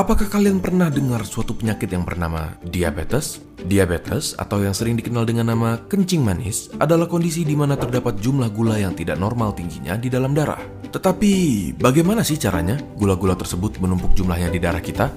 Apakah kalian pernah dengar suatu penyakit yang bernama diabetes? Diabetes atau yang sering dikenal dengan nama kencing manis adalah kondisi di mana terdapat jumlah gula yang tidak normal tingginya di dalam darah. Tetapi, bagaimana sih caranya gula-gula tersebut menumpuk jumlahnya di darah kita?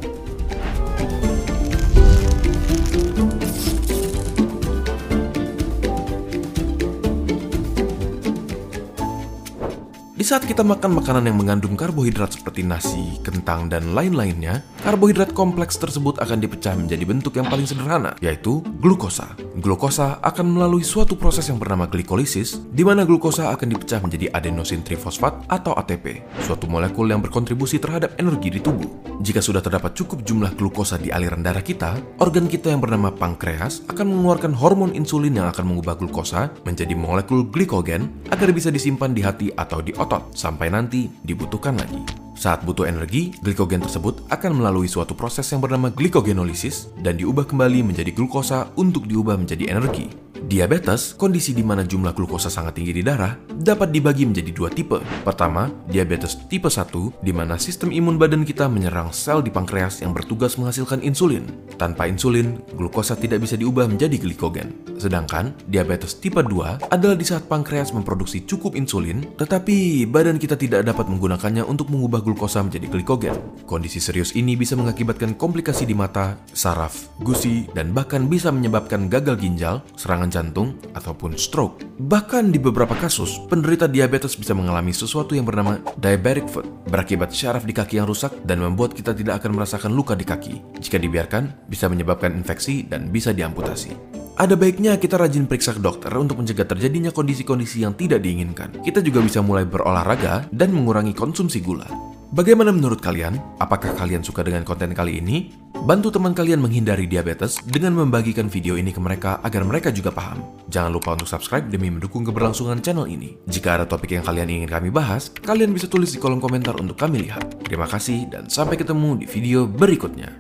Di saat kita makan makanan yang mengandung karbohidrat seperti nasi, kentang, dan lain-lainnya, karbohidrat kompleks tersebut akan dipecah menjadi bentuk yang paling sederhana, yaitu glukosa. Glukosa akan melalui suatu proses yang bernama glikolisis, di mana glukosa akan dipecah menjadi adenosin trifosfat atau ATP, suatu molekul yang berkontribusi terhadap energi di tubuh. Jika sudah terdapat cukup jumlah glukosa di aliran darah kita, organ kita yang bernama pankreas akan mengeluarkan hormon insulin yang akan mengubah glukosa menjadi molekul glikogen agar bisa disimpan di hati atau di otot otot sampai nanti dibutuhkan lagi. Saat butuh energi, glikogen tersebut akan melalui suatu proses yang bernama glikogenolisis dan diubah kembali menjadi glukosa untuk diubah menjadi energi. Diabetes, kondisi di mana jumlah glukosa sangat tinggi di darah, dapat dibagi menjadi dua tipe. Pertama, diabetes tipe 1, di mana sistem imun badan kita menyerang sel di pankreas yang bertugas menghasilkan insulin. Tanpa insulin, glukosa tidak bisa diubah menjadi glikogen. Sedangkan, diabetes tipe 2 adalah di saat pankreas memproduksi cukup insulin, tetapi badan kita tidak dapat menggunakannya untuk mengubah glukosa menjadi glikogen. Kondisi serius ini bisa mengakibatkan komplikasi di mata, saraf, gusi, dan bahkan bisa menyebabkan gagal ginjal, serangan jantung, ataupun stroke. Bahkan di beberapa kasus, penderita diabetes bisa mengalami sesuatu yang bernama diabetic foot, berakibat syaraf di kaki yang rusak dan membuat kita tidak akan merasakan luka di kaki. Jika dibiarkan, bisa menyebabkan infeksi dan bisa diamputasi. Ada baiknya kita rajin periksa ke dokter untuk mencegah terjadinya kondisi-kondisi yang tidak diinginkan. Kita juga bisa mulai berolahraga dan mengurangi konsumsi gula. Bagaimana menurut kalian? Apakah kalian suka dengan konten kali ini? Bantu teman kalian menghindari diabetes dengan membagikan video ini ke mereka agar mereka juga paham. Jangan lupa untuk subscribe demi mendukung keberlangsungan channel ini. Jika ada topik yang kalian ingin kami bahas, kalian bisa tulis di kolom komentar untuk kami lihat. Terima kasih dan sampai ketemu di video berikutnya.